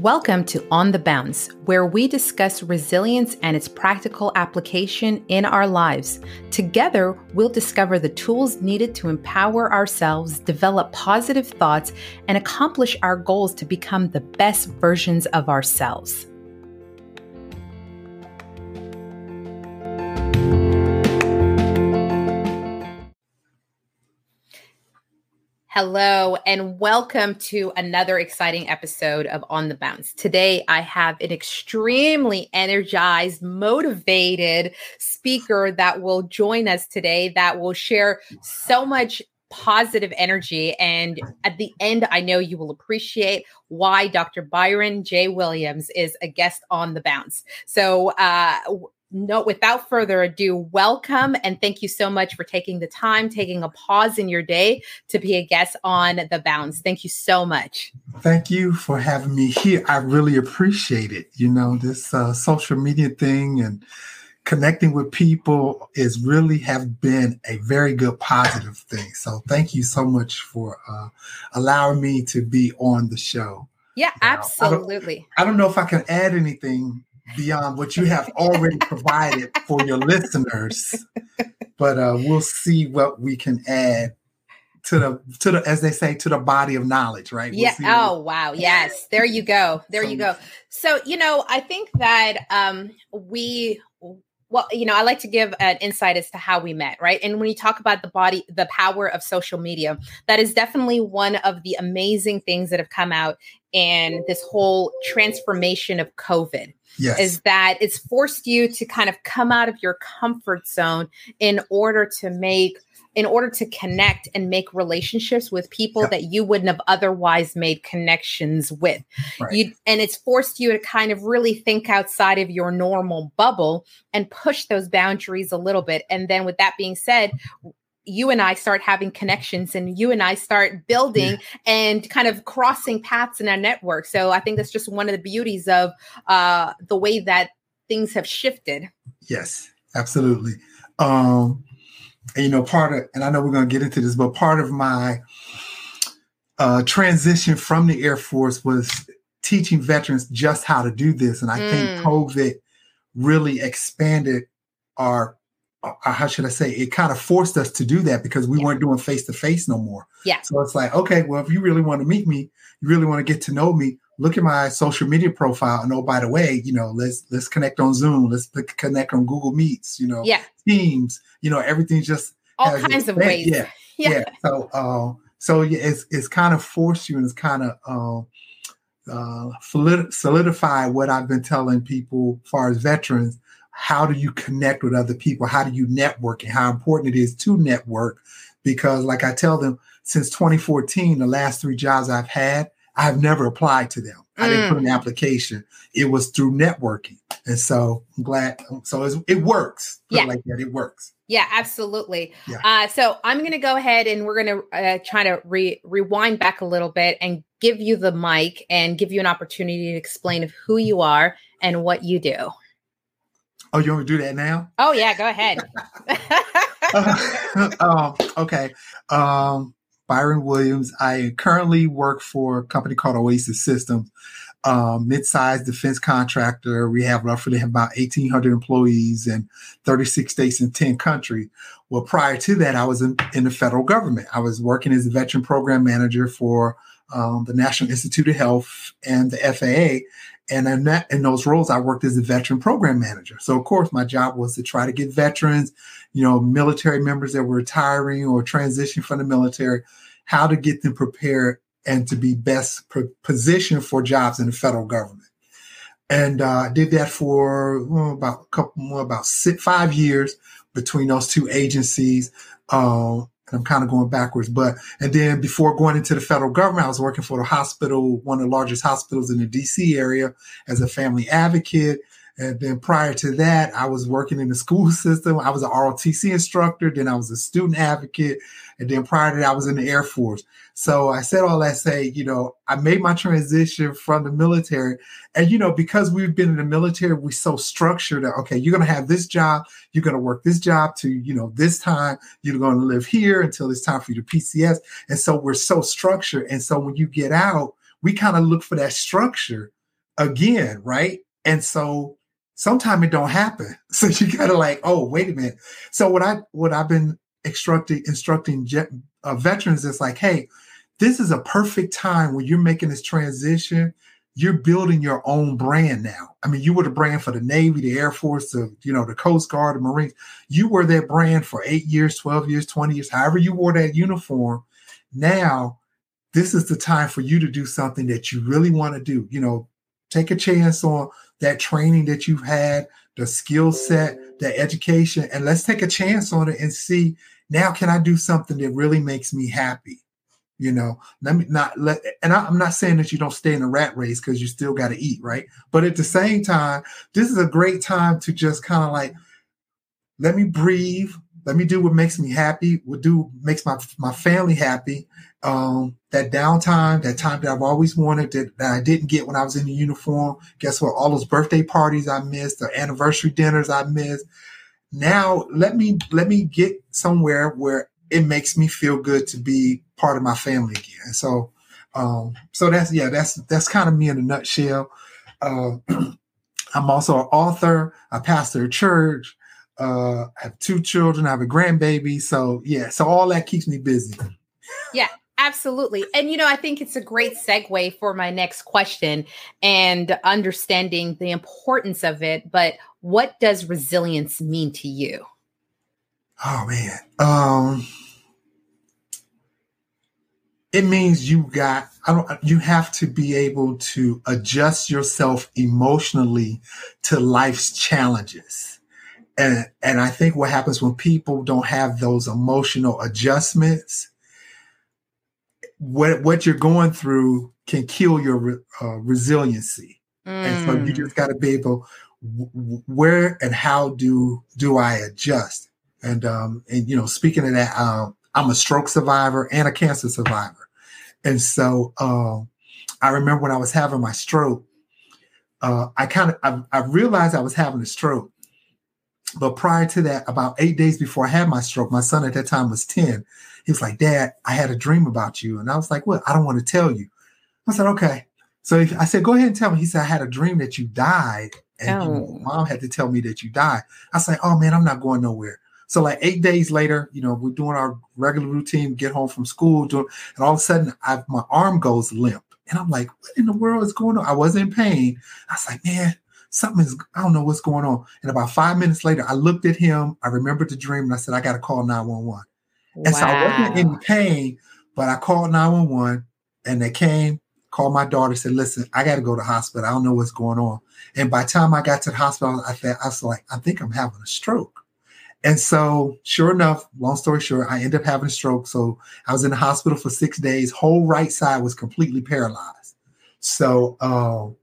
Welcome to On the Bounce, where we discuss resilience and its practical application in our lives. Together, we'll discover the tools needed to empower ourselves, develop positive thoughts, and accomplish our goals to become the best versions of ourselves. Hello, and welcome to another exciting episode of On the Bounce. Today, I have an extremely energized, motivated speaker that will join us today that will share so much positive energy. And at the end, I know you will appreciate why Dr. Byron J. Williams is a guest on the bounce. So, uh, no, without further ado, welcome and thank you so much for taking the time, taking a pause in your day to be a guest on The Bounce. Thank you so much. Thank you for having me here. I really appreciate it. You know, this uh, social media thing and connecting with people is really have been a very good positive thing. So thank you so much for uh, allowing me to be on the show. Yeah, absolutely. I don't, I don't know if I can add anything beyond what you have already provided for your listeners. But uh, we'll see what we can add to the to the as they say to the body of knowledge, right? We'll yeah. Oh wow. Yes. There you go. There so, you go. So you know, I think that um, we well, you know, I like to give an insight as to how we met, right? And when you talk about the body, the power of social media, that is definitely one of the amazing things that have come out in this whole transformation of COVID yes. is that it's forced you to kind of come out of your comfort zone in order to make in order to connect and make relationships with people that you wouldn't have otherwise made connections with right. you and it's forced you to kind of really think outside of your normal bubble and push those boundaries a little bit and then with that being said you and I start having connections and you and I start building yeah. and kind of crossing paths in our network. So I think that's just one of the beauties of uh, the way that things have shifted. Yes, absolutely. Um, and, you know, part of, and I know we're going to get into this, but part of my uh, transition from the Air Force was teaching veterans just how to do this. And I mm. think COVID really expanded our how should I say, it kind of forced us to do that because we yeah. weren't doing face to face no more. Yeah. So it's like, okay, well, if you really want to meet me, you really want to get to know me, look at my social media profile. And oh, by the way, you know, let's let's connect on Zoom, let's connect on Google Meets, you know, yeah. Teams, you know, everything just all kinds of ways. Yeah. yeah. yeah. So uh, so yeah, it's it's kind of forced you and it's kind of uh, uh, solidify what I've been telling people as far as veterans how do you connect with other people? How do you network and how important it is to network? Because, like I tell them, since 2014, the last three jobs I've had, I've never applied to them. I didn't put an mm. application. It was through networking. And so I'm glad. So it works. yeah. like that. It works. Yeah, absolutely. Yeah. Uh, so I'm going to go ahead and we're going to uh, try to re- rewind back a little bit and give you the mic and give you an opportunity to explain of who you are and what you do. Oh, you want to do that now? Oh yeah, go ahead. uh, um, okay. Um, Byron Williams. I currently work for a company called Oasis Systems, um, mid-sized defense contractor. We have roughly about 1,800 employees in 36 states and 10 countries. Well, prior to that, I was in, in the federal government. I was working as a veteran program manager for um, the National Institute of Health and the FAA. And in, that, in those roles, I worked as a veteran program manager. So, of course, my job was to try to get veterans, you know, military members that were retiring or transitioning from the military, how to get them prepared and to be best positioned for jobs in the federal government. And uh, I did that for well, about a couple more, about six, five years between those two agencies. Uh, I'm kind of going backwards, but and then before going into the federal government, I was working for the hospital, one of the largest hospitals in the DC area as a family advocate. And then prior to that, I was working in the school system. I was an ROTC instructor. Then I was a student advocate. And then prior to that, I was in the Air Force. So I said all that say, you know, I made my transition from the military. And, you know, because we've been in the military, we're so structured that, okay, you're going to have this job. You're going to work this job to, you know, this time. You're going to live here until it's time for you to PCS. And so we're so structured. And so when you get out, we kind of look for that structure again, right? And so sometimes it don't happen. So you gotta like, oh, wait a minute. So what I what I've been instructing instructing uh, veterans is like, hey, this is a perfect time when you're making this transition. You're building your own brand now. I mean, you were the brand for the Navy, the Air Force, the you know the Coast Guard, the Marines. You were that brand for eight years, twelve years, twenty years, however you wore that uniform. Now, this is the time for you to do something that you really want to do. You know, take a chance on that training that you've had, the skill set, the education, and let's take a chance on it and see now can I do something that really makes me happy? You know, let me not let, and I, am not saying that you don't stay in the rat race because you still got to eat, right? But at the same time, this is a great time to just kind of like, let me breathe, let me do what makes me happy, what do makes my my family happy. Um, that downtime, that time that I've always wanted that, that I didn't get when I was in the uniform. Guess what? All those birthday parties I missed, the anniversary dinners I missed. Now let me let me get somewhere where it makes me feel good to be part of my family again. So um, so that's yeah, that's that's kind of me in a nutshell. Uh, I'm also an author. I pastor a church. Uh, I have two children. I have a grandbaby. So yeah, so all that keeps me busy. Yeah, absolutely. And you know, I think it's a great segue for my next question and understanding the importance of it. But what does resilience mean to you? Oh man. Um it means you got I don't you have to be able to adjust yourself emotionally to life's challenges and and I think what happens when people don't have those emotional adjustments, what what you're going through can kill your uh, resiliency, mm. and so you just got to be able where and how do do I adjust? And um and you know, speaking of that, um, I'm a stroke survivor and a cancer survivor, and so um, I remember when I was having my stroke, uh, I kind of I, I realized I was having a stroke but prior to that, about eight days before I had my stroke, my son at that time was 10. He was like, Dad, I had a dream about you. And I was like, What? I don't want to tell you. I said, Okay. So I said, Go ahead and tell me. He said, I had a dream that you died. And oh. mom had to tell me that you died. I said, Oh man, I'm not going nowhere. So like eight days later, you know, we're doing our regular routine, get home from school, doing, and all of a sudden I, my arm goes limp. And I'm like, what in the world is going on? I was in pain. I was like, man, something is, I don't know what's going on. And about five minutes later, I looked at him. I remembered the dream and I said, I got to call 911. And wow. so I wasn't in pain, but I called 911 and they came, called my daughter, said, listen, I got to go to hospital. I don't know what's going on. And by the time I got to the hospital, I, I was like, I think I'm having a stroke. And so, sure enough, long story short, I ended up having a stroke. So I was in the hospital for six days. Whole right side was completely paralyzed. So um,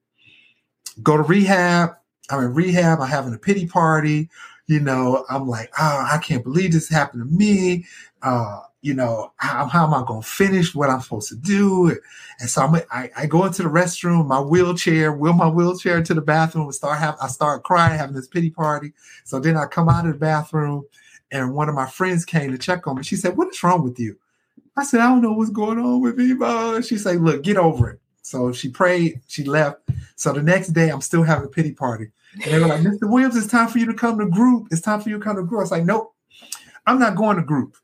go to rehab. I'm in rehab. I'm having a pity party. You know, I'm like, oh, I can't believe this happened to me. Uh, you know, how, how am I going to finish what I'm supposed to do? And so I'm, I, I go into the restroom, my wheelchair, wheel my wheelchair to the bathroom and start have, I start crying, having this pity party. So then I come out of the bathroom and one of my friends came to check on me. She said, what is wrong with you? I said, I don't know what's going on with me, but she said, look, get over it. So she prayed, she left. So the next day, I'm still having a pity party. And they were like, Mr. Williams, it's time for you to come to group. It's time for you to come to group. I was like, nope, I'm not going to group.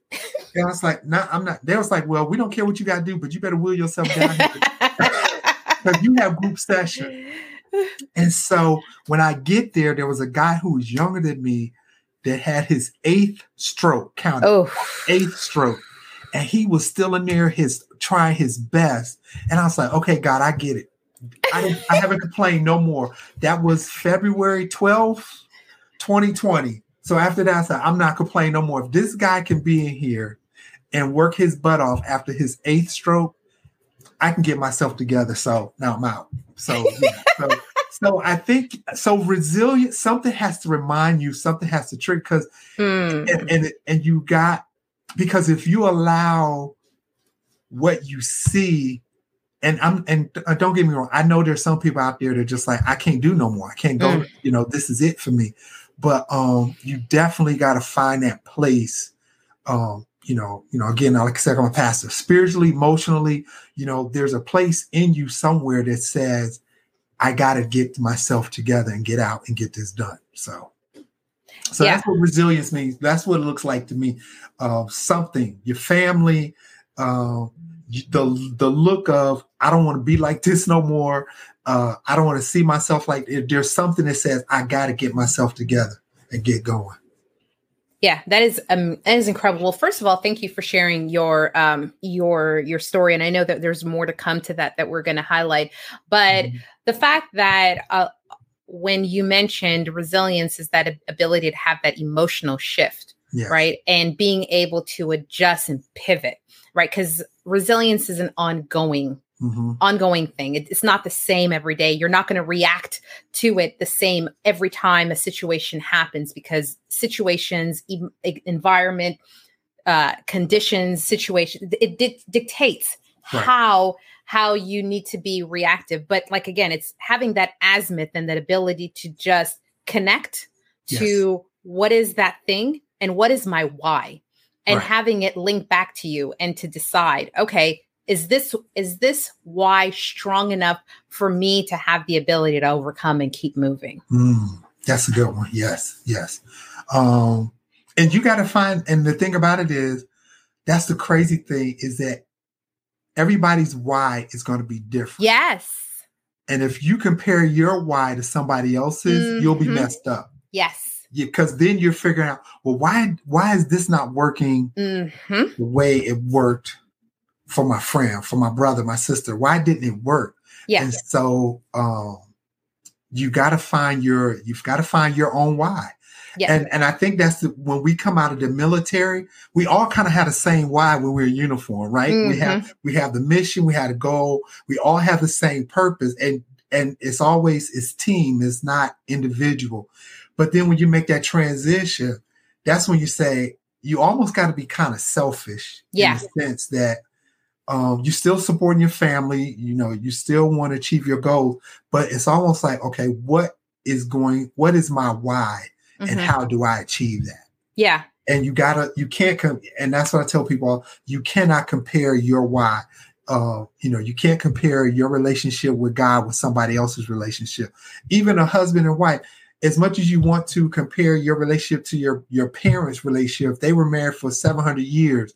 And I was like, nah, I'm not. They was like, well, we don't care what you got to do, but you better wheel yourself down here. because you have group session. And so when I get there, there was a guy who was younger than me that had his eighth stroke counted. Oh. Eighth stroke and he was still in there his trying his best and i was like okay god i get it i, I haven't complained no more that was february 12th 2020 so after that i said i'm not complaining no more if this guy can be in here and work his butt off after his eighth stroke i can get myself together so now i'm out so, yeah, so so I think so resilient. Something has to remind you. Something has to trigger because, mm. and, and and you got because if you allow what you see and I'm and uh, don't get me wrong, I know there's some people out there that just like I can't do no more. I can't go. Mm. You know, this is it for me. But um, you definitely got to find that place. Um, you know, you know, again, like I said, I'm a pastor. Spiritually, emotionally, you know, there's a place in you somewhere that says, I got to get myself together and get out and get this done. So, so Yeah. that's what resilience means. That's what it looks like to me. Uh, something, your family, uh, the the look of I don't want to be like this no more. Uh, I don't want to see myself like if there's something that says I got to get myself together and get going. Yeah, that is um that is incredible. Well, first of all, thank you for sharing your um your your story, and I know that there's more to come to that that we're going to highlight. But Mhm. the fact that uh, when you mentioned resilience is that ability to have that emotional shift, Yeah. right, and being able to adjust and pivot, right, because resilience is an ongoing Mhm. ongoing thing. It- it's not the same every day. You're not going to react to it the same every time a situation happens because situations, e- environment, uh, conditions, situation, it di- dictates Right. how how you need to be reactive. But like again, it's having that azimuth and that ability to just connect to what is that thing and what is my why, and Right. having it link back to you and to decide, okay, is this is this why strong enough for me to have the ability to overcome and keep moving Mm, that's a good one. Yes, yes. Um, and you got to find, and the thing about it is, that's the crazy thing is that everybody's why is going to be different. yes And if you compare your why to somebody else's, you'll be Mhm. messed up. yes Because then you're figuring out, well, why why is this not working hmm the way it worked for my friend, for my brother, my sister? Why didn't it work? yeah And so um you got to find your you've got to find your own why. Yeah. And and I think that's the, when we come out of the military, we all kind of had the same why when we were in uniform, right? We Mm-hmm. have we have the mission, we had a goal, we all have the same purpose, and and it's always it's team, it's not individual. But then when you make that transition, that's when you say you almost got to be kind of selfish Yeah. in the sense that um, you still supporting your family, you know, you still want to achieve your goals, but it's almost like, okay, what is going, what is my why and Mhm. how do I achieve that? yeah And you gotta, you can't come, and that's what I tell people, you cannot compare your why. Uh, you know, you can't compare your relationship with God with somebody else's relationship. Even a husband and wife, as much as you want to compare your relationship to your your parents' relationship, they were married for 700 years.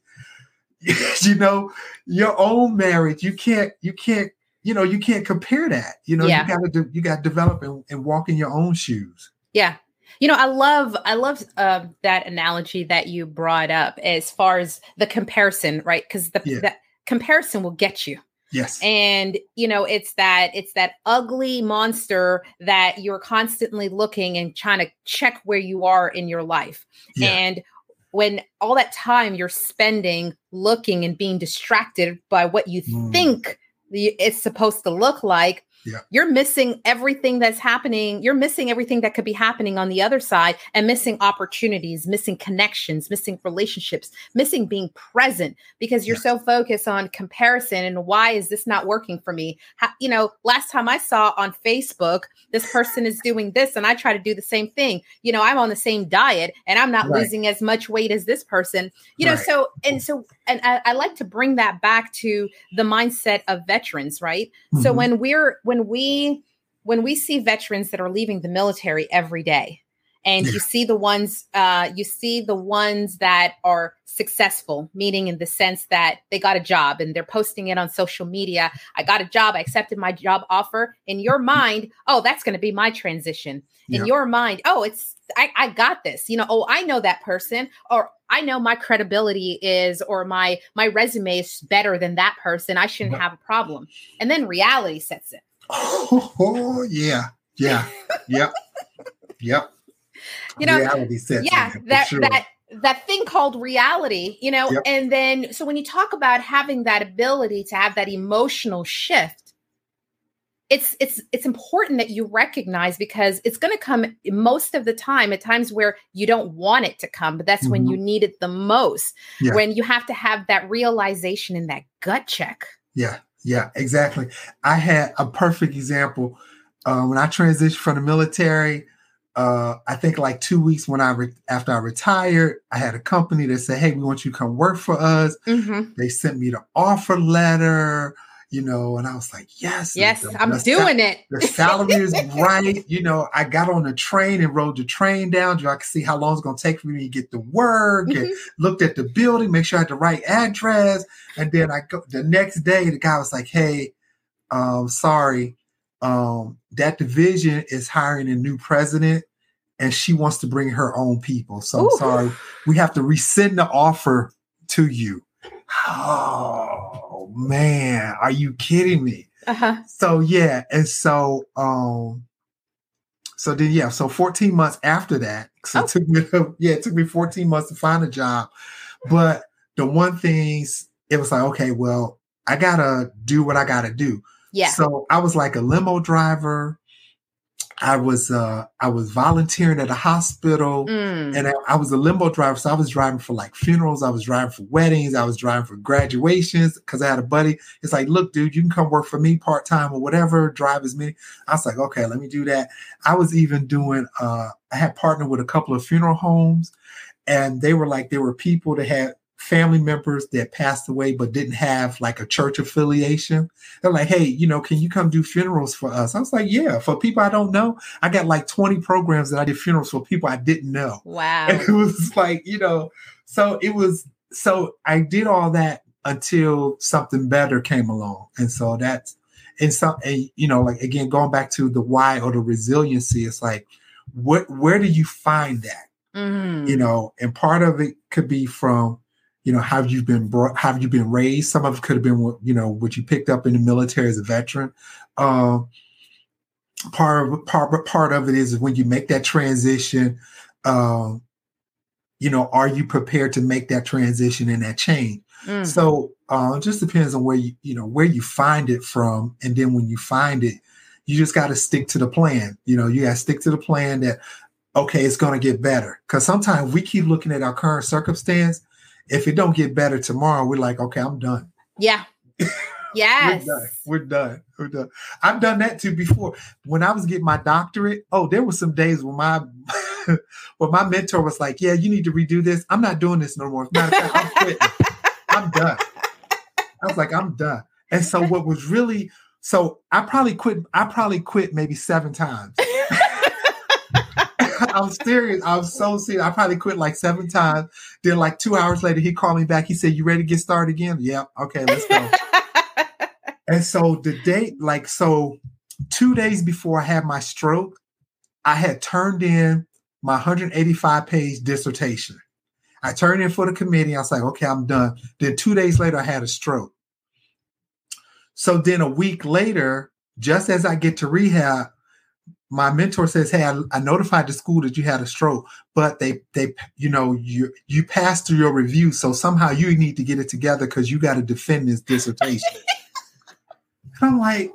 you know, your own marriage, you can't, you can't, you know, you can't compare that. You know, Yeah. you gotta do, you gotta develop and, and walk in your own shoes. Yeah. You know, I love I love uh, that analogy that you brought up as far as the comparison, right? Because the Yeah. that comparison will get you. Yes. And you know, it's that it's that ugly monster that you're constantly looking and trying to check where you are in your life. Yeah. And when all that time you're spending looking and being distracted by what you Mm. think it's supposed to look like, Yeah. you're missing everything that's happening. You're missing everything that could be happening on the other side and missing opportunities, missing connections, missing relationships, missing being present because you're so focused on comparison and why is this not working for me? How, you know, last time I saw on Facebook, this person is doing this and I try to do the same thing. You know, I'm on the same diet and I'm not Right. losing as much weight as this person. You know, Right. so and so and I, I like to bring that back to the mindset of veterans, right? So Mhm. when we're when we when we see veterans that are leaving the military every day and Yeah. you see the ones uh you see the ones that are successful meaning in the sense that they got a job and they're posting it on social media. I got a job. I accepted my job offer. In your mind oh that's going to be my transition. In Yeah. your mind oh it's I, I got this. You know oh i know that person or i know my credibility is or my my resume is better than that person. I shouldn't Right. have a problem. And then reality sets in Oh, yeah, yeah, yep, yep. You know, reality sets yeah in, that sure. that that thing called reality you know Yep. and then so when you talk about having that ability to have that emotional shift it's it's it's important that you recognize because it's going to come most of the time at times where you don't want it to come but that's when Mhm. you need it the most Yeah. when you have to have that realization and that gut check Yeah, yeah, exactly. I had a perfect example uh, when I transitioned from the military. Uh, I think like two weeks when I re- after I retired, I had a company that said, "Hey, we want you to come work for us." mm-hmm. They sent me the offer letter. You know, and I was like, yes, yes, the, I'm the doing sal- it. The salary is right. You know, I got on the train and rode the train down so I could see how long it's going to take for me to get to work and Mm-hmm. looked at the building, make sure I had the right address. And then I go the next day, the guy was like, hey, um, sorry, um, that division is hiring a new president and she wants to bring her own people. So Ooh. I'm sorry, we have to rescind the offer to you. Oh man, are you kidding me? Uh-huh. So yeah, and so um so then yeah, so 14 months after that, so Oh. it took me yeah, it took me 14 months to find a job. But the one thing it was like, okay, well, I gotta do what I gotta do. Yeah. So I was like a limo driver. I was uh I was volunteering at a hospital Mm. and I, I was a limo driver. So I was driving for like funerals, I was driving for weddings, I was driving for graduations because I had a buddy. It's like, look, dude, you can come work for me part-time or whatever, drive as many. I was like, okay, let me do that. I was even doing uh I had partnered with a couple of funeral homes, and they were like, there were people that had family members that passed away but didn't have like a church affiliation. They're like, hey, you know, can you come do funerals for us? I was like, yeah, for people I don't know. I got like 20 programs that I did funerals for people I didn't know. Wow. And it was like, you know, so it was, so I did all that until something better came along. And so that's, and some, and, you know, like again, going back to the why or the resiliency, it's like, what, where do you find that? Mm. you know and part of it could be from you know have you've been brought have you been raised some of it could have been what you know what you picked up in the military as a veteran um part of part part of it is when you make that transition um you know are you prepared to make that transition and that change Mm. so uh, it just depends on where you you know where you find it from, and then when you find it, you just got to stick to the plan. You know, you got to stick to the plan that okay, it's going to get better. Because sometimes we keep looking at our current circumstance. If it don't get better tomorrow, we're like, okay, I'm done. Yeah. Yes. We're done. We're done. We're done. I've done that too before. When I was getting my doctorate, oh, there were some days when my when my mentor was like, "Yeah, you need to redo this." I'm not doing this no more. Matter of fact, I'm quitting. I'm done. I was like, I'm done. And so what was really so I probably quit, I probably quit maybe seven times. I'm serious. I was so serious. I probably quit like seven times. Then like two hours later, he called me back. He said, You ready to get started again? Yeah. Okay, let's go. and so the date, like so two days before I had my stroke, I had turned in my 185 page dissertation. I turned in for the committee. I was like, okay, I'm done. Then two days later, I had a stroke. So then a week later, just as I get to rehab, my mentor says, "Hey, I, I notified the school that you had a stroke, but they they you know you you passed through your review, so somehow you need to get it together because you got to defend this dissertation." and I'm like,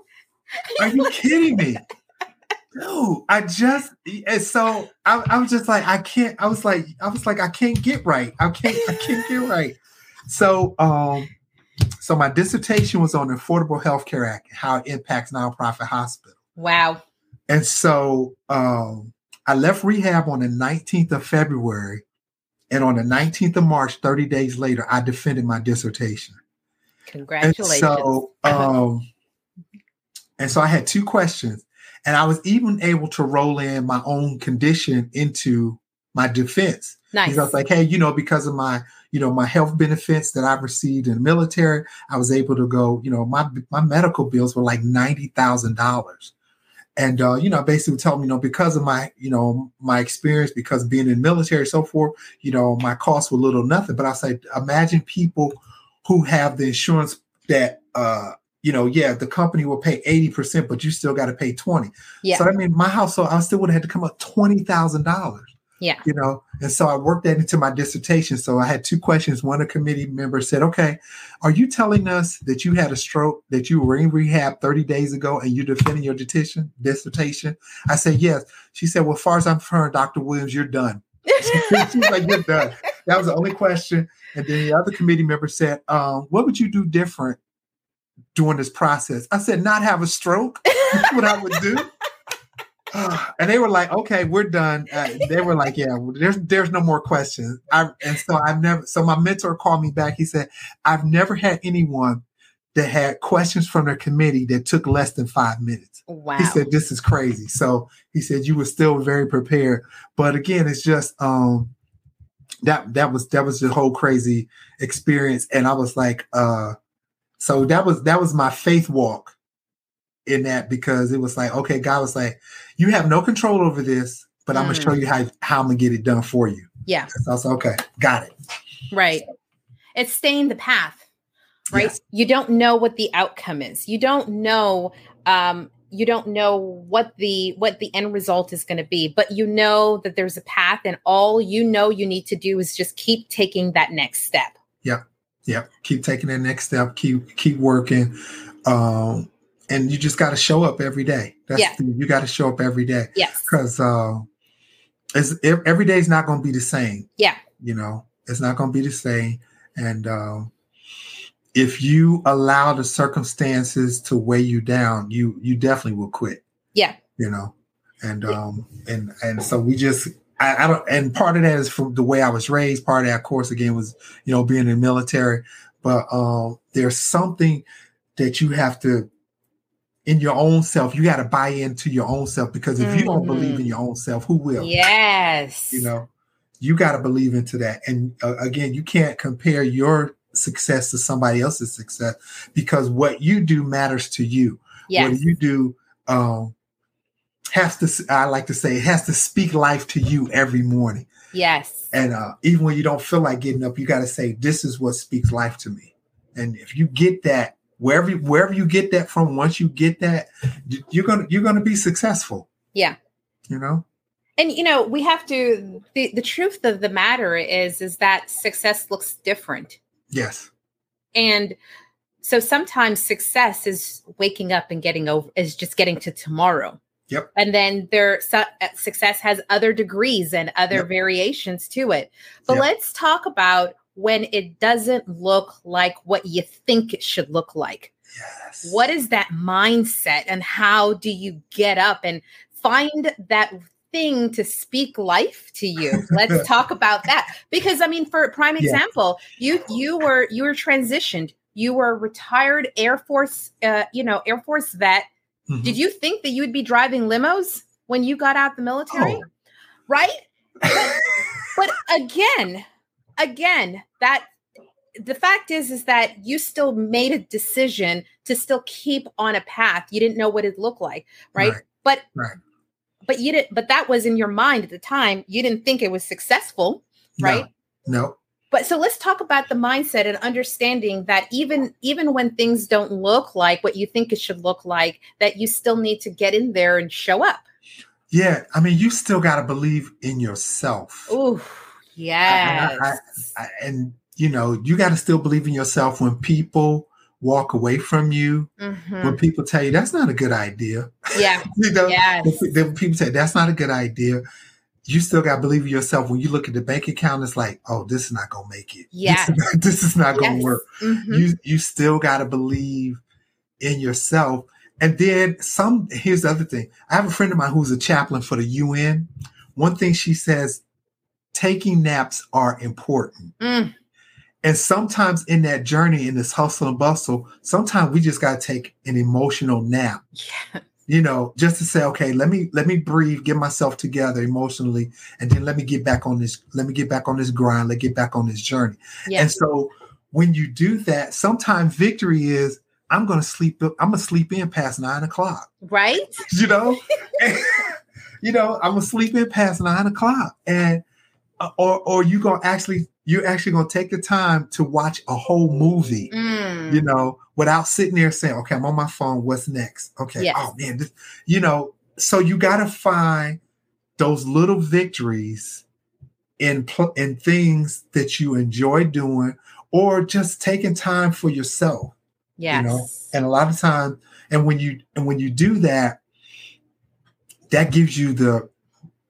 "Are you kidding me?" No, I just and so I, I was just like I can't. I was like I was like I can't get right. I can't I can't get right. So um, so my dissertation was on the Affordable Health Care Act and how it impacts nonprofit hospitals. wow. And so um, I left rehab on the 19th of February, and on the 19th of March, 30 days later, I defended my dissertation. Congratulations. And so, um, and so I had two questions, and I was even able to roll in my own condition into my defense. nice. Because I was like, hey, you know, because of my, you know, my health benefits that I've received in the military, I was able to go, you know, my my medical bills were like ninety thousand dollars. And uh, you know, basically told me, you know, because of my, you know, my experience, because being in the military, so forth, you know, my costs were little nothing. But I said, imagine people who have the insurance that uh, you know, yeah, the company will pay 80%, but you still got to pay 20. yeah. So I mean, my household, I still would have had to come up twenty thousand dollars. Yeah. You know, and so I worked that into my dissertation. So I had two questions. One, a committee member said, Okay, are you telling us that you had a stroke, that you were in rehab 30 days ago and you're defending your dissertation? dissertation? I said, Yes. She said, Well, as far as I'm concerned, Dr. Williams, you're done. She's like, You're done. That was the only question. And then the other committee member said, um, What would you do different during this process? I said, Not have a stroke. That's what I would do. and they were like, "Okay, we're done." Uh, they were like, "Yeah, there's there's no more questions." I and so I've never. So my mentor called me back. He said, "I've never had anyone that had questions from their committee that took less than five minutes. Wow. He said, This is crazy. So he said, You were still very prepared. But again, it's just um that that was that was the whole crazy experience. And I was like, uh, so that was that was my faith walk in that because it was like, okay, God was like, You have no control over this, but I'm gonna show Mm. you how how I'm gonna get it done for you. Yeah. So I was like, okay, got it. Right. It's staying the path, right? Yes. You don't know what the outcome is. You don't know um you don't know what the what the end result is going to be, but you know that there's a path and all you know you need to do is just keep taking that next step. Yep. Yep. Keep taking that next step. Keep keep working. Um, and you just got to show up every day. That's Yeah. you got to show up every day Yes. because uh, it's every day is not going to be the same. Yeah. You know, it's not going to be the same. And uh, if you allow the circumstances to weigh you down, you you definitely will quit. Yeah. You know, and Yeah. um and and so we just I, I don't and part of that is from the way I was raised. Part of that, of course, again was you know being in the military. But um, there's something that you have to in your own self. You got to buy into your own self because if you don't believe in your own self, who will? Yes. You know, you got to believe into that. And uh, again, you can't compare your success to somebody else's success because what you do matters to you. Yes. What you do um, has to. I like to say it has to speak life to you every morning. Yes. And uh, even when you don't feel like getting up, you got to say, "This is what speaks life to me." And if you get that, wherever wherever you get that from, once you get that, you- you're gonna you're gonna be successful. Yeah. You know. And you know, we have to the, the truth of the matter is is that success looks different. Yes. And so sometimes success is waking up and getting over is just getting to tomorrow. Yep. And then there su- uh, success has other degrees and other Yep. variations to it. But Yep. let's talk about when it doesn't look like what you think it should look like. Yes. What is that mindset and how do you get up and find that thing to speak life to you? Let's talk about that. Because I mean for a prime Yeah. example, you you were you were transitioned. You were a retired Air Force uh, you know, Air Force vet. Mhm. Did you think that you would be driving limos when you got out the military? Oh. Right? But again, again, that the fact is is that you still made a decision to still keep on a path. You didn't know what it looked like, right? Right. But Right. but you didn't but that was in your mind at the time. You didn't think it was successful, No, right? No. But so let's talk about the mindset and understanding that even even when things don't look like what you think it should look like, that you still need to get in there and show up. Yeah. I mean, you still got to believe in yourself. Ooh, yes. I- and you know, you got to still believe in yourself when people walk away from you. Mhm. When people tell you that's not a good idea, Yeah. you know, Yes. when people say that's not a good idea, you still got to believe in yourself. When you look at the bank account, it's like, oh, this is not gonna make it. Yes. This, is not, this is not gonna Yes. work. Mhm. You you still got to believe in yourself. And then some. Here's the other thing. I have a friend of mine who's a chaplain for the UN. One thing she says, taking naps are important. Mm. And sometimes in that journey, in this hustle and bustle, sometimes we just got to take an emotional nap Yeah. you know, just to say, okay, let me let me breathe, get myself together emotionally, and then let me get back on this, let me get back on this grind, let me get back on this journey. Yeah. And so when you do that, sometimes victory is I'm gonna sleep, I'm gonna sleep in past nine o'clock, Right? you know, you know, I'm gonna sleep in past nine o'clock, and or or you gonna actually you're actually gonna take the time to watch a whole movie Mm. you know, without sitting there saying, okay, I'm on my phone. What's next? Okay. Yes. Oh man, this, you know, so you got to find those little victories in, pl- in things that you enjoy doing or just taking time for yourself. Yes. know, And a lot of times, and when you, and when you do that, that gives you the,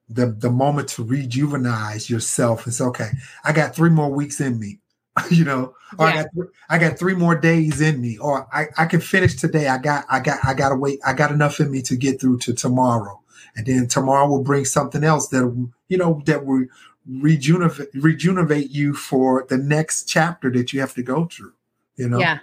the, the moment to rejuvenate yourself. It's okay. I got three more weeks in me, you know, or I got th- I got three more days in me, or I, I can finish today. I got I got I gotta wait. I got enough in me to get through to tomorrow, and then tomorrow will bring something else that you know that will rejuvenate rejuvenate you for the next chapter that you have to go through. You know, Yeah.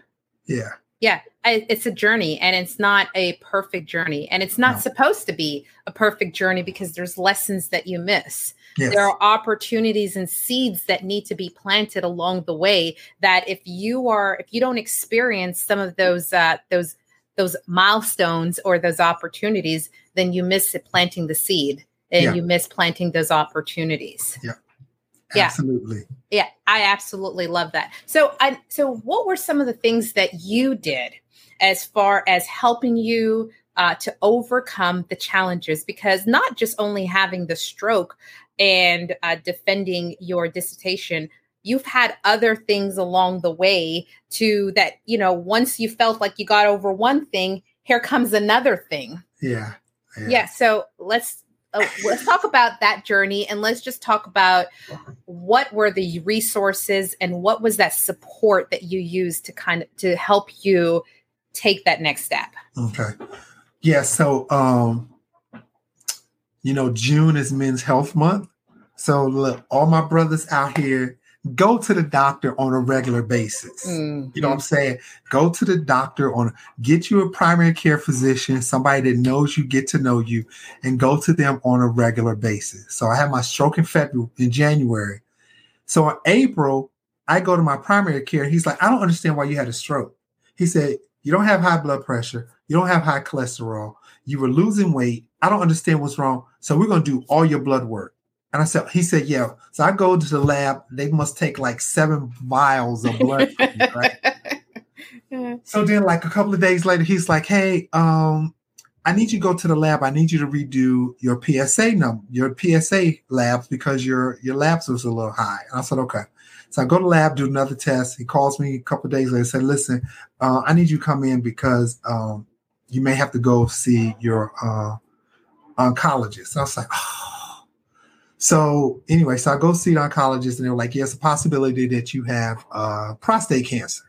yeah, Yeah, it's a journey and it's not a perfect journey. And it's not no. supposed to be a perfect journey because there's lessons that you miss. Yes. There are opportunities and seeds that need to be planted along the way that if you are if you don't experience some of those uh those those milestones or those opportunities, then you miss it planting the seed and yeah. you miss planting those opportunities. Yeah. Absolutely. Yeah. yeah, I absolutely love that. So, I so what were some of the things that you did as far as helping you uh, to overcome the challenges? Because not just only having the stroke and uh, defending your dissertation, you've had other things along the way to that. You know, once you felt like you got over one thing, here comes another thing. Yeah. Yeah. yeah so let's uh, let's talk about that journey and let's just talk about what were the resources and what was that support that you used to kind of to help you take that next step? Okay. Yeah so um you know june is men's health month. So look all my brothers out here go to the doctor on a regular basis. Mm-hmm. You know what I'm saying? Go to the doctor on get you a primary care physician, somebody that knows you, get to know you, and go to them on a regular basis. So I had my stroke in February in January. So in April, I go to my primary care. He's like, I don't understand why you had a stroke. He said, You don't have high blood pressure, you don't have high cholesterol, you were losing weight. I don't understand what's wrong. So we're gonna do all your blood work. And I said, he said, yeah. So I go to the lab. They must take like seven vials of blood. me, right? So then, like a couple of days later, he's like, hey, um, I need you to go to the lab. I need you to redo your PSA number, your PSA labs because your your labs was a little high. And I said, okay. So I go to lab, do another test. He calls me a couple of days later, said, listen, uh, I need you to come in because um, you may have to go see your uh, oncologist. And I was like, oh so anyway, so I go see the oncologist, and they were like, "Yes, a possibility that you have uh, prostate cancer."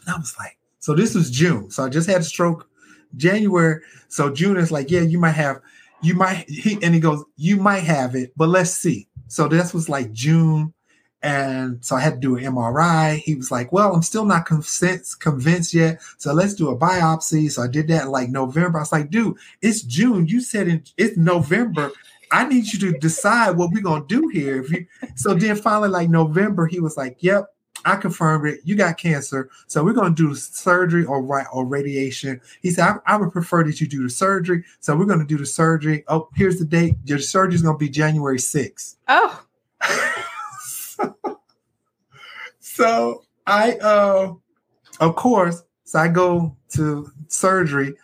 And I was like, "So this was June. So I just had a stroke January. So June is like, yeah, you might have, you might." He and he goes, "You might have it, but let's see." So this was like June, and so I had to do an MRI. He was like, "Well, I'm still not convinced convinced yet, so let's do a biopsy." So I did that in like November. I was like, "Dude, it's June. You said in, it's November." I need you to decide what we're gonna do here. If you so then finally, like November, he was like, Yep, I confirmed it. You got cancer. So we're gonna do surgery or right or radiation. He said, I, I, would prefer that you do the surgery. So we're gonna do the surgery. Oh, here's the date. Your surgery is gonna be January 6th. Oh. so, so I uh of course, so I go to surgery.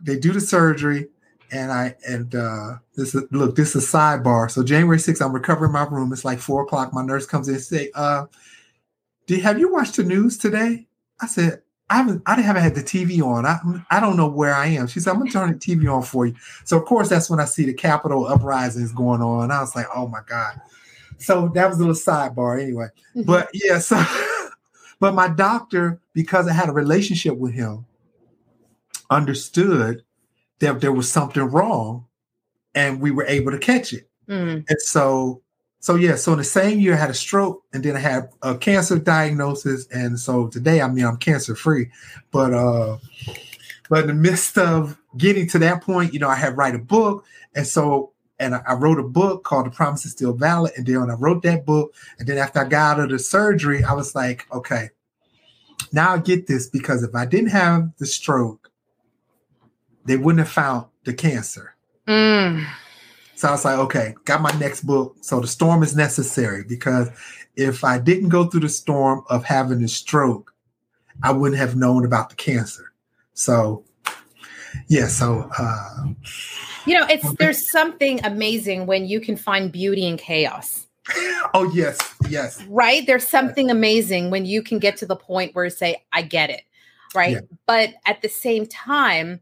They do the surgery and I and uh this is look, this is a sidebar. So January 6th, I'm recovering my room. It's like four o'clock. My nurse comes in and say, uh, do have you watched the news today? I said, I haven't I haven't had the TV on. I I don't know where I am. She said, I'm gonna turn the TV on for you. So of course that's when I see the Capitol uprisings going on. I was like, oh my God. So that was a little sidebar anyway. Mm-hmm. But yeah, so but my doctor, because I had a relationship with him, understood that there was something wrong and we were able to catch it. Mm. And so, so yeah, so in the same year I had a stroke and then I had a cancer diagnosis. And so today, I mean, I'm cancer free, but, uh, but in the midst of getting to that point, you know, I had write a book. And so, and I, I wrote a book called The Promise is Still Valid. And then when I wrote that book, and then after I got out of the surgery, I was like, okay, now I get this because if I didn't have the stroke, they wouldn't have found the cancer. Mm. So I was like, okay, got my next book. So the storm is necessary because if I didn't go through the storm of having a stroke, I wouldn't have known about the cancer. So yeah, so uh you know, it's there's something amazing when you can find beauty in chaos. oh yes, yes. Right? There's something amazing when you can get to the point where you say, I get it. Right. Yeah. But at the same time,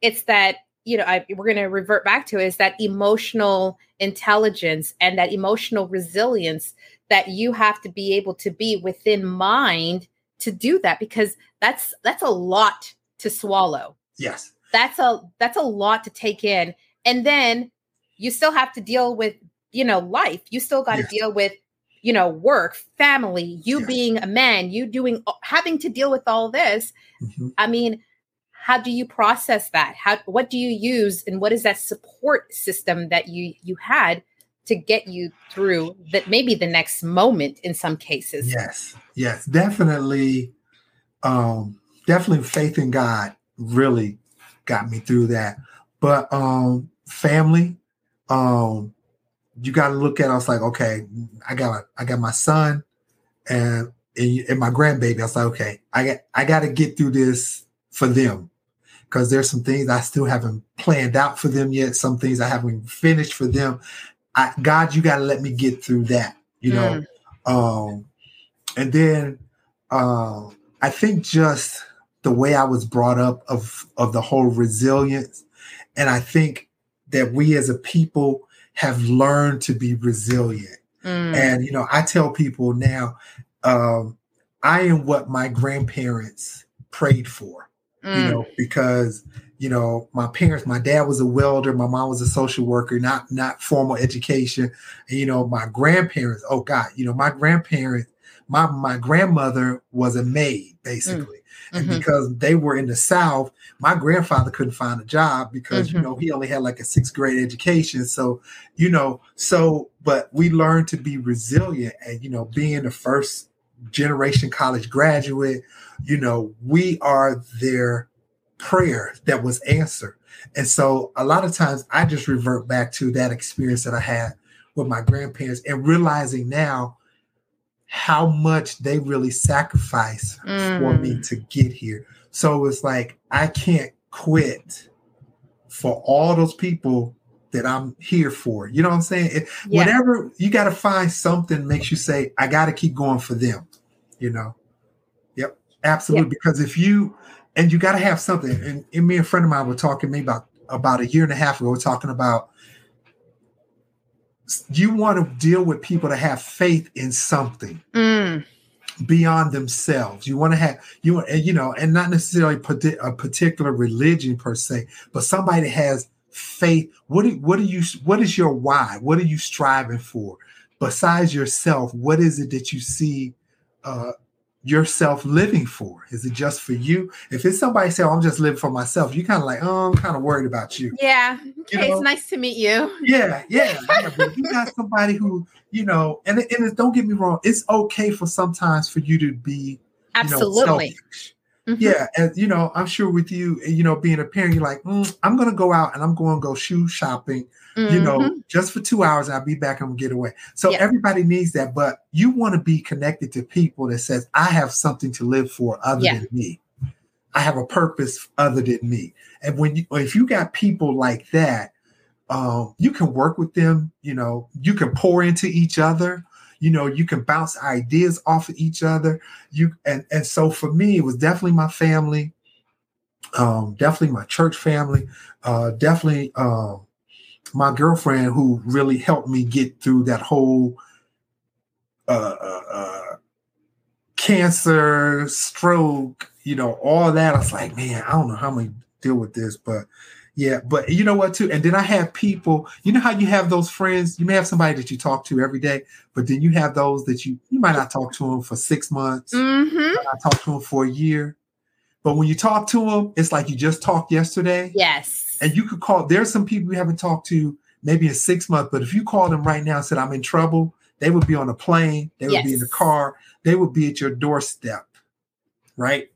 it's that you know I, we're going to revert back to is that emotional intelligence and that emotional resilience that you have to be able to be within mind to do that because that's that's a lot to swallow yes that's a that's a lot to take in and then you still have to deal with you know life you still got to yes. deal with you know, work, family, you being a man, you doing having to deal with all this. Mm-hmm. I mean, how do you process that? How what do you use and what is that support system that you you had to get you through that maybe the next moment in some cases? Yes. Yes, definitely um definitely faith in God really got me through that. But um family um you got to look at. I was like, okay, I got I got my son and and my grandbaby. I was like, okay, I got I got to get through this for them because there's some things I still haven't planned out for them yet. Some things I haven't finished for them. I, God, you got to let me get through that, you know. Mm. Um, and then uh, I think just the way I was brought up of of the whole resilience, and I think that we as a people have learned to be resilient. Mm. And, you know, I tell people now, um, I am what my grandparents prayed for, mm. you know, because, you know, my parents, my dad was a welder, my mom was a social worker, not not formal education. And, you know, my grandparents, oh God, you know, my grandparents, my my grandmother was a maid, mm. basically. Mm. And mm-hmm. because they were in the South, my grandfather couldn't find a job because, mm-hmm. you know, he only had like a sixth grade education. So, you know, so, but we learned to be resilient and, you know, being the first generation college graduate, you know, we are their prayer that was answered. And so a lot of times I just revert back to that experience that I had with my grandparents and realizing now how much they really sacrificed mm. for me mm. to get here. So it's like I can't quit for all those people that I'm here for. You know what I'm saying? It, yeah. Whatever you got to find something makes you say, I got to keep going for them. You know? Yep, absolutely. Yep. Because if you and you got to have something. And, and me and a friend of mine were talking maybe about about a year and a half ago, talking about you want to deal with people that have faith in something mm. beyond themselves. You want to have you want you know, and not necessarily a particular religion per se, but somebody that has faith. What do, what do you what is your why? What are you striving for? Besides yourself, what is it that you see uh, yourself living for? Is it just for you? If it's somebody say, oh, I'm just living for myself, you kind of like, oh, I'm kind of worried about you. Yeah. Okay, you know? it's nice to meet you. Yeah, yeah. yeah but you got somebody who, you know, and, and don't get me wrong, it's okay for sometimes for you to be absolutely. You know, Mm-hmm. Yeah, and you know, I'm sure with you, you know, being a parent, you're like, mm, I'm gonna go out and I'm going to go shoe shopping, mm-hmm. you know, mm-hmm. just for two hours. I'll be back and get away. So yeah. everybody needs that, but you want to be connected to people that says, I have something to live for other yeah. than me. I have a purpose other than me. And when you, if you got people like that, um, you can work with them. You know, you can pour into each other you know you can bounce ideas off of each other. You and and so for me it was definitely my family um definitely my church family uh definitely um my girlfriend who really helped me get through that whole uh, uh, uh cancer stroke you know all that. I was like man i don't know how gonna deal with this but yeah, but you know what too? And then I have people, you know how you have those friends, you may have somebody that you talk to every day, but then you have those that you you might not talk to them for six months, mm-hmm. not talk to them for a year. But when you talk to them, it's like you just talked yesterday. Yes. And you could call, there's some people you haven't talked to maybe in six months, but if you call them right now and said, I'm in trouble, they would be on a plane, they would yes. be in the car, they would be at your doorstep, right?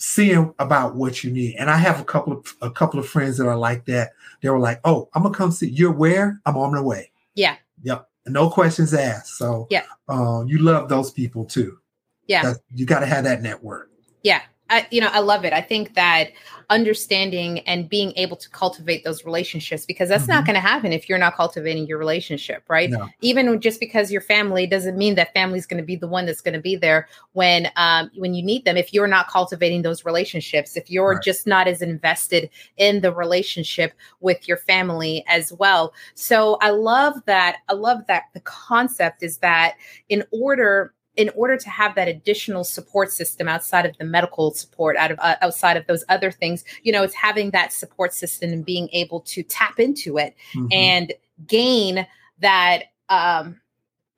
Seeing about what you need. And I have a couple of a couple of friends that are like that. They were like, "Oh, I'm gonna come see. You're where? I'm on my way." Yeah. Yep. No questions asked. So yeah, um, you love those people too. Yeah. That's, you got to have that network. Yeah. I, you know, I love it. I think that understanding and being able to cultivate those relationships because that's mm-hmm. not going to happen if you're not cultivating your relationship, right? No. Even just because your family doesn't mean that family's going to be the one that's going to be there when um, when you need them. If you're not cultivating those relationships, if you're right. just not as invested in the relationship with your family as well. So I love that. I love that the concept is that in order in order to have that additional support system outside of the medical support out of uh, outside of those other things you know it's having that support system and being able to tap into it mm-hmm. and gain that um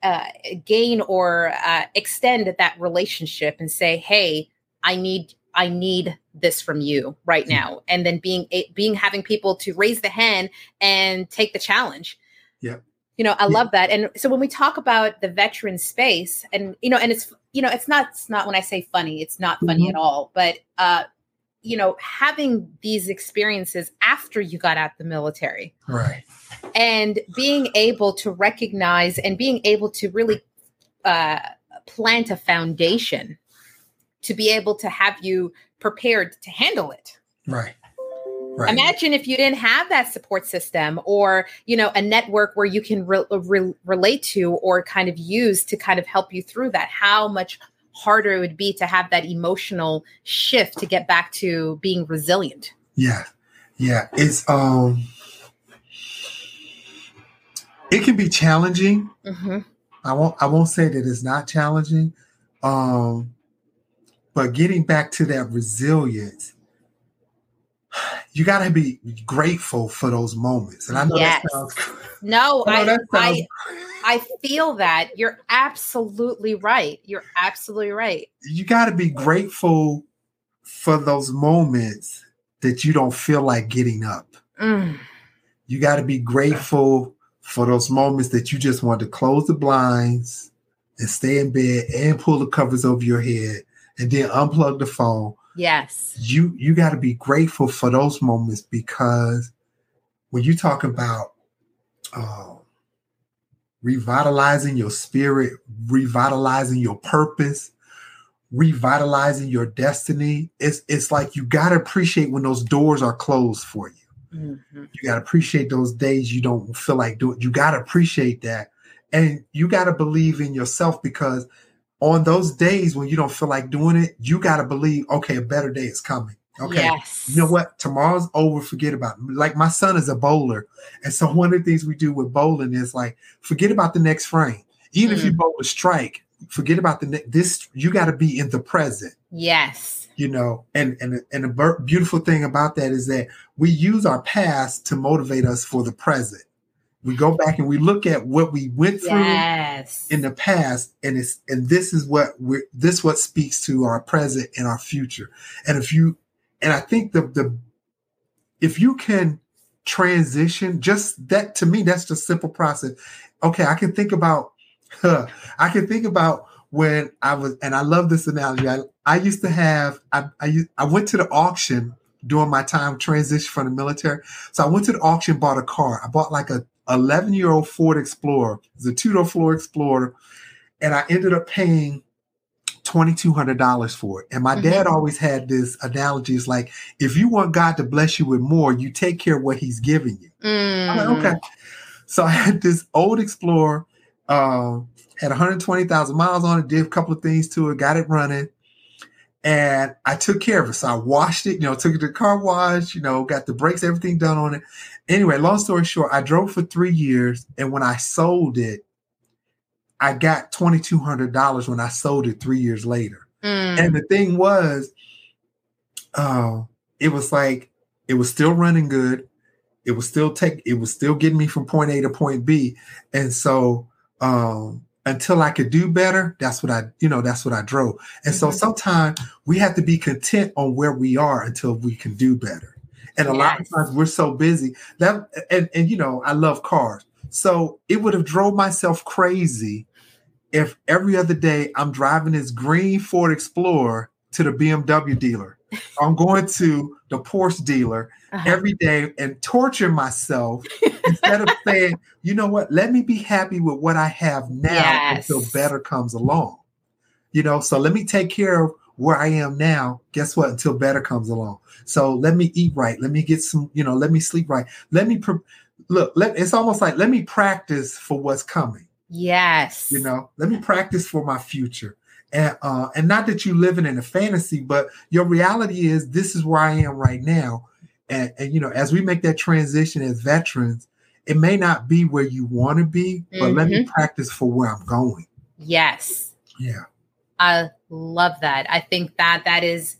uh, gain or uh, extend that relationship and say, "Hey, I need I need this from you right Mm-hmm. now," and then being being having people to raise the hand and take the challenge. Yeah. You know, I love that. And so when we talk about the veteran space, and you know, and it's you know, it's not it's not when I say funny, it's not funny Mhm. at all, but uh, you know, having these experiences after you got out the military Right. and being able to recognize and being able to really uh, plant a foundation to be able to have you prepared to handle it. Right. Right. Imagine if you didn't have that support system or, you know, a network where you can re- re- relate to or kind of use to kind of help you through that. How much harder it would be to have that emotional shift to get back to being resilient. Yeah. Yeah. It's um it can be challenging. hmm I won't I won't say that it's not challenging. Um but getting back to that resilience, you gotta be grateful for those moments. And I know Yes. that sounds No, I I, that I, I feel that you're absolutely right. You're absolutely right. you got to be grateful for those moments that you don't feel like getting up. Mm, You got to be grateful for those moments that you just want to close the blinds and stay in bed and pull the covers over your head and then unplug the phone. Yes. You you got to be grateful for those moments because when you talk about uh, revitalizing your spirit, revitalizing your purpose, revitalizing your destiny, it's it's like you got to appreciate when those doors are closed for you. Mhm. You got to appreciate those days you don't feel like doing. You got to appreciate that. And you got to believe in yourself because on those days when you don't feel like doing it, you got to believe, okay, a better day is coming. Okay. Yes. You know what? Tomorrow's over. Forget about it. Like my son is a bowler. And so one of the things we do with bowling is like, forget about the next frame. Even if you mm. bowl a strike, forget about the next. This, you got to be in the present Yes. you know and and and the beautiful thing about that is that we use our past to motivate us for the present we go back and we look at what we went through Yes. in the past and it's and this is what we're this what speaks to our present and our future. And if you and i think the the if you can transition just that to me that's the simple process. Okay i can think about i can think about when i was and i love this analogy. I, I used to have I I went to the auction during my time transition from the military. So i went to the auction bought a car. I bought like a 11 year old ford explorer it's a two-door ford explorer and i ended up paying $2200 for it and my Mhm. dad always had this analogy it's like if you want god to bless you with more you take care of what he's giving you I'm Mm. like, okay. So I had this old Explorer, uh, had 120,000 miles on it, did a couple of things to it, got it running, and I took care of it. So I washed it, you know, took it to the car wash, you know, got the brakes, everything done on it. Anyway, long story short, I drove for three years, and when I sold it, I got $2,200 when I sold it three years later. Mm. And the thing was, uh, it was like it was still running good. It was still take it was still getting me from point A to point B. And so um until I could do better, that's what I, you know, that's what I drove. And so Mhm. sometimes we have to be content on where we are until we can do better. And a lot of times we're so busy that and and you know, I love cars. So it would have drove myself crazy if every other day I'm driving this green Ford Explorer to the BMW dealer. I'm going to the Porsche dealer Uh-huh. every day and torture myself instead of saying, you know what, let me be happy with what I have now Yes. until better comes along. You know, so let me take care of where I am now. Guess what? Until better comes along. So let me eat right. Let me get some, you know, let me sleep right. Let me pre- look, let, it's almost like let me practice for what's coming yes. you know let me practice for my future and uh and not that you're living in a fantasy but your reality is this is where i am right now and and you know as we make that transition as veterans it may not be where you want to be but let me practice for where i'm going Yes. yeah I love that. I think that that is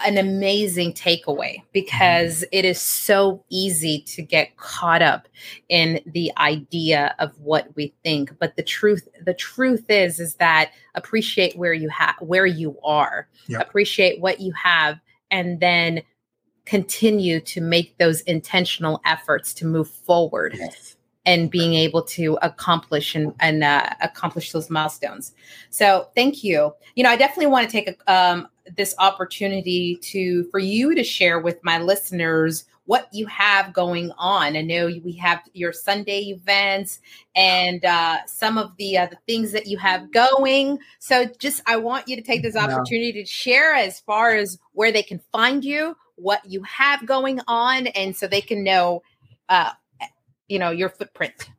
an amazing takeaway because it is so easy to get caught up in the idea of what we think but the truth the truth is is that appreciate where you have where you are yep. appreciate what you have and then continue to make those intentional efforts to move forward yes. And being able to accomplish and, and uh, accomplish those milestones so thank you you know i definitely want to take a, um, this opportunity to for you to share with my listeners what you have going on. I know we have your Sunday events and uh, some of the uh, the things that you have going. So, just I want you to take this opportunity to share as far as where they can find you, what you have going on, and so they can know, uh, you know, your footprint.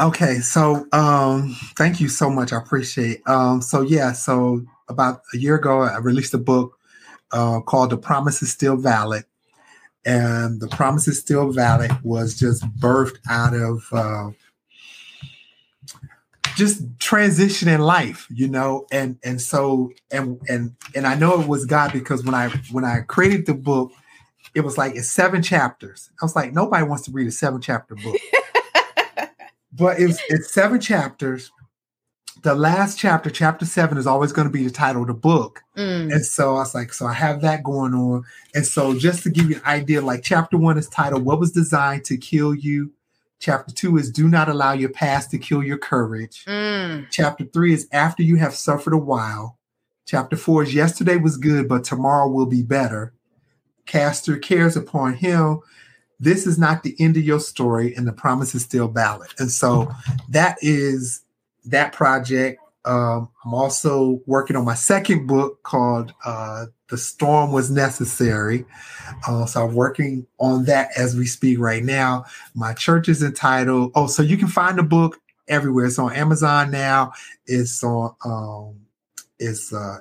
Okay, so um, thank you so much. I appreciate. Um, so yeah, so about a year ago, I released a book uh, called "The Promise Is Still Valid," and "The Promise Is Still Valid" was just birthed out of uh, just transitioning life, you know, and and so and and and I know it was God because when I when I created the book, it was like it's seven chapters. I was like, nobody wants to read a seven chapter book, but it's it's seven chapters the last chapter, chapter seven, is always going to be the title of the book. Mm. And so I was like, so I have that going on. And so just to give you an idea, like chapter one is titled What Was Designed to Kill You? Chapter two is Do Not Allow Your Past to Kill Your Courage. Mm. Chapter three is After You Have Suffered a While. Chapter four is Yesterday Was Good, but Tomorrow Will Be Better. Caster cares upon him. This is not the end of your story, and the promise is still valid. And so that is that project. Um, I'm also working on my second book called uh, The Storm Was Necessary. Uh, so I'm working on that as we speak right now. My church is entitled, oh, so you can find the book everywhere. It's on Amazon now. It's on, um, it's, uh,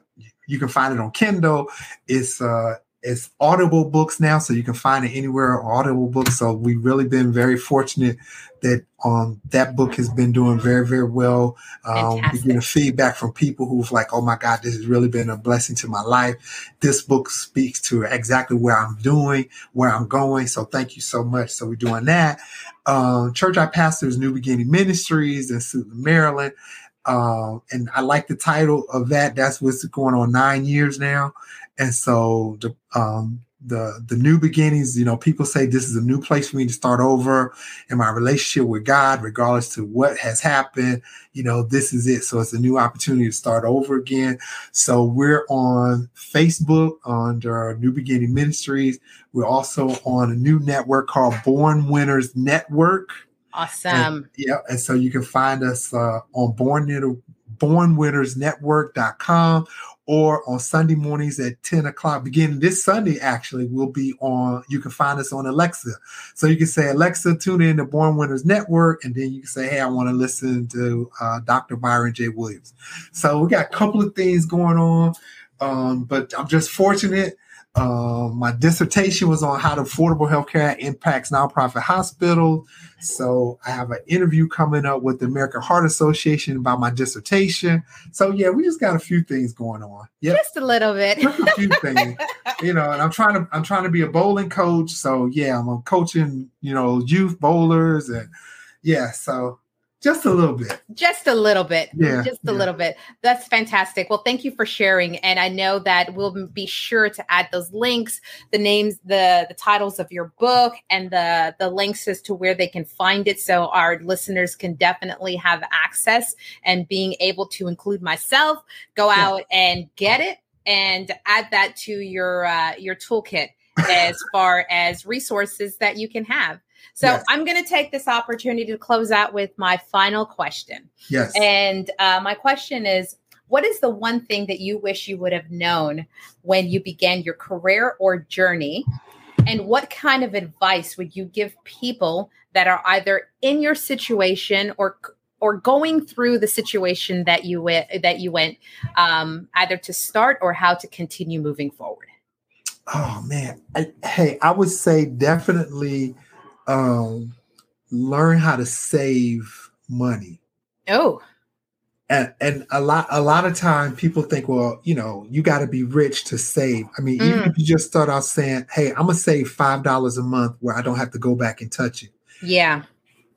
you can find it on Kindle. It's, uh, it's audible books now so you can find it anywhere audible books. So we've really been very fortunate that um that book has been doing very very well. Um we getting feedback from people who've like oh my god this has really been a blessing to my life. This book speaks to exactly where i'm doing where i'm going. So thank you so much. So we're doing that. Um church i pastors new beginning ministries in Suitland, maryland. Um, and I like the title of that. That's what's going on nine years now. And so the um, the the new beginnings, you know, people say this is a new place for me to start over in my relationship with God, regardless to what has happened. You know, this is it. So it's a new opportunity to start over again. So we're on Facebook under New Beginning Ministries. We're also on a new network called Born Winners Network. Awesome. And, yeah, and so you can find us uh, on Born bornwinnersnetwork.com or on Sunday mornings at 10 o'clock. Beginning this Sunday, actually, we'll be on, you can find us on Alexa. So you can say, Alexa, tune in to Born Winners Network, and then you can say, hey, I want to listen to uh, Dr. Byron J. Williams. So we got a couple of things going on, um, but I'm just fortunate uh, my dissertation was on how the affordable healthcare impacts nonprofit hospitals. So I have an interview coming up with the American Heart Association about my dissertation. So yeah, we just got a few things going on. Yeah, just a little bit. Just a few things, you know. And I'm trying to I'm trying to be a bowling coach. So yeah, I'm coaching you know youth bowlers and yeah. So just a little bit. Just a little bit. Yeah. Just a yeah. little bit. That's fantastic. Well, thank you for sharing. And I know that we'll be sure to add those links, the names, the the titles of your book, and the the links as to where they can find it, so our listeners can definitely have access and being able to include myself, go yeah. out and get it, and add that to your uh, your toolkit as far as resources that you can have. So yes. I'm going to take this opportunity to close out with my final question. Yes. And uh, my question is what is the one thing that you wish you would have known when you began your career or journey? And what kind of advice would you give people that are either in your situation or or going through the situation that you went that you went um, either to start or how to continue moving forward? Oh man, I, hey, I would say definitely um, learn how to save money. Oh, and, and a lot a lot of time people think well you know you got to be rich to save i mean mm. even if you just start out saying hey i'm gonna save five dollars a month where i don't have to go back and touch it yeah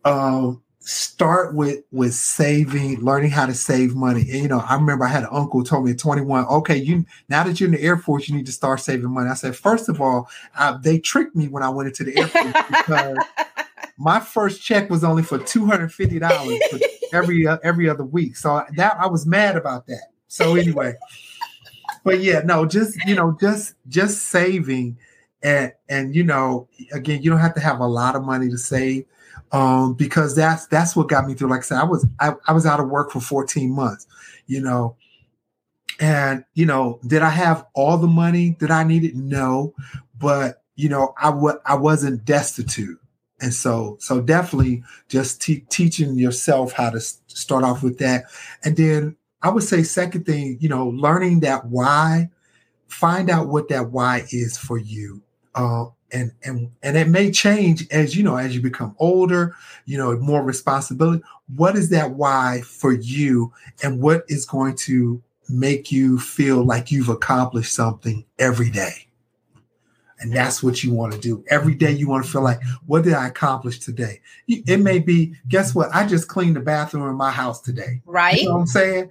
um start with with saving learning how to save money and you know i remember i had an uncle told me at 21 okay you now that you're in the air force you need to start saving money i said first of all uh, they tricked me when i went into the air force because my first check was only for $250 every uh, every other week. So that I was mad about that. So anyway, but yeah, no, just you know, just just saving and and you know, again, you don't have to have a lot of money to save um because that's that's what got me through. Like i said i was I, I was out of work for 14 months you know? And you know did i have all the money that i needed? No. But you know i w- i wasn't destitute. And so so definitely just te- teaching yourself how to s- start off with that. And then i would say second thing you know learning that why find out what that why is for you. Uh, and and and it may change as you know as you become older you know more responsibility what is that why for you and what is going to make you feel like you've accomplished something every day and that's what you want to do. Every day you want to feel like, what did I accomplish today? It may be, guess what? I just cleaned the bathroom in my house today. Right. You know what I'm saying?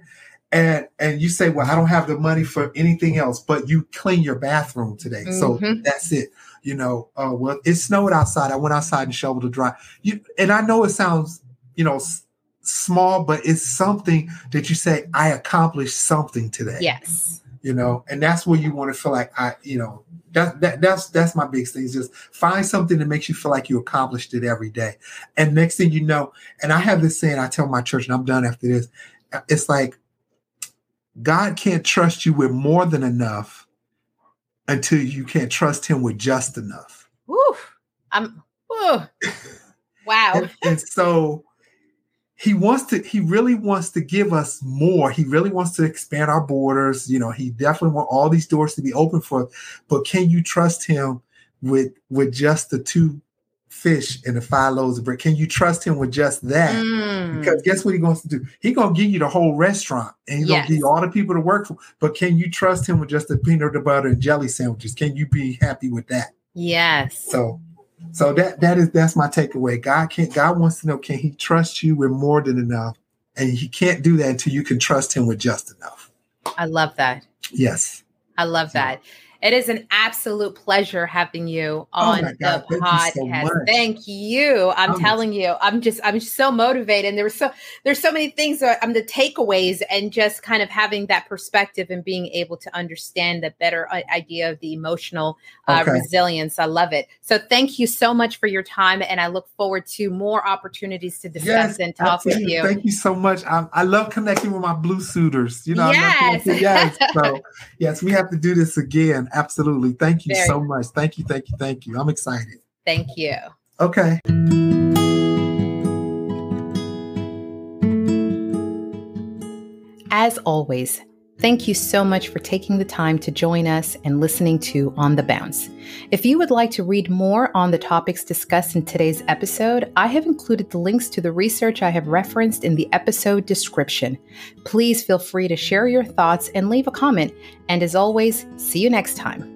And and you say, well, I don't have the money for anything else, but you clean your bathroom today. Mm-hmm. So that's it. You know, uh, well, it snowed outside. I went outside and shoveled to dry. You and I know it sounds, you know, s- small, but it's something that you say, I accomplished something today. Yes. You know, and that's where you want to feel like I, you know, that, that that's that's my biggest thing. Is just find something that makes you feel like you accomplished it every day. And next thing you know, and I have this saying I tell my church, and I'm done after this. It's like God can't trust you with more than enough until you can't trust Him with just enough. Woo! I'm. Woo. Wow. and, and so he wants to he really wants to give us more he really wants to expand our borders you know he definitely want all these doors to be open for but can you trust him with with just the two fish and the five loaves of bread can you trust him with just that mm. because guess what he wants to do he gonna give you the whole restaurant and he's yes. gonna give you all the people to work for but can you trust him with just the peanut butter and jelly sandwiches can you be happy with that yes so so that that is that's my takeaway. God can't God wants to know can he trust you with more than enough? And he can't do that until you can trust him with just enough. I love that. Yes. I love that. It is an absolute pleasure having you oh on oh the Thank podcast. You so Thank you. I'm oh, telling you, I'm just I'm just so motivated. And there were so there's so many things that I'm um, the takeaways and just kind of having that perspective and being able to understand the better uh, idea of the emotional uh, okay. resilience. I love it. So thank you so much for your time, and I look forward to more opportunities to discuss yes, and talk with you. Thank you so much. I, I, love connecting with my blue suiters. You know, yes, yes. So yes, we have to do this again. Absolutely. Thank you Very so much. Thank you. Thank you. Thank you. I'm excited. Thank you. Okay. As always, Thank you so much for taking the time to join us and listening to On the Bounce. If you would like to read more on the topics discussed in today's episode, I have included the links to the research I have referenced in the episode description. Please feel free to share your thoughts and leave a comment. And as always, see you next time.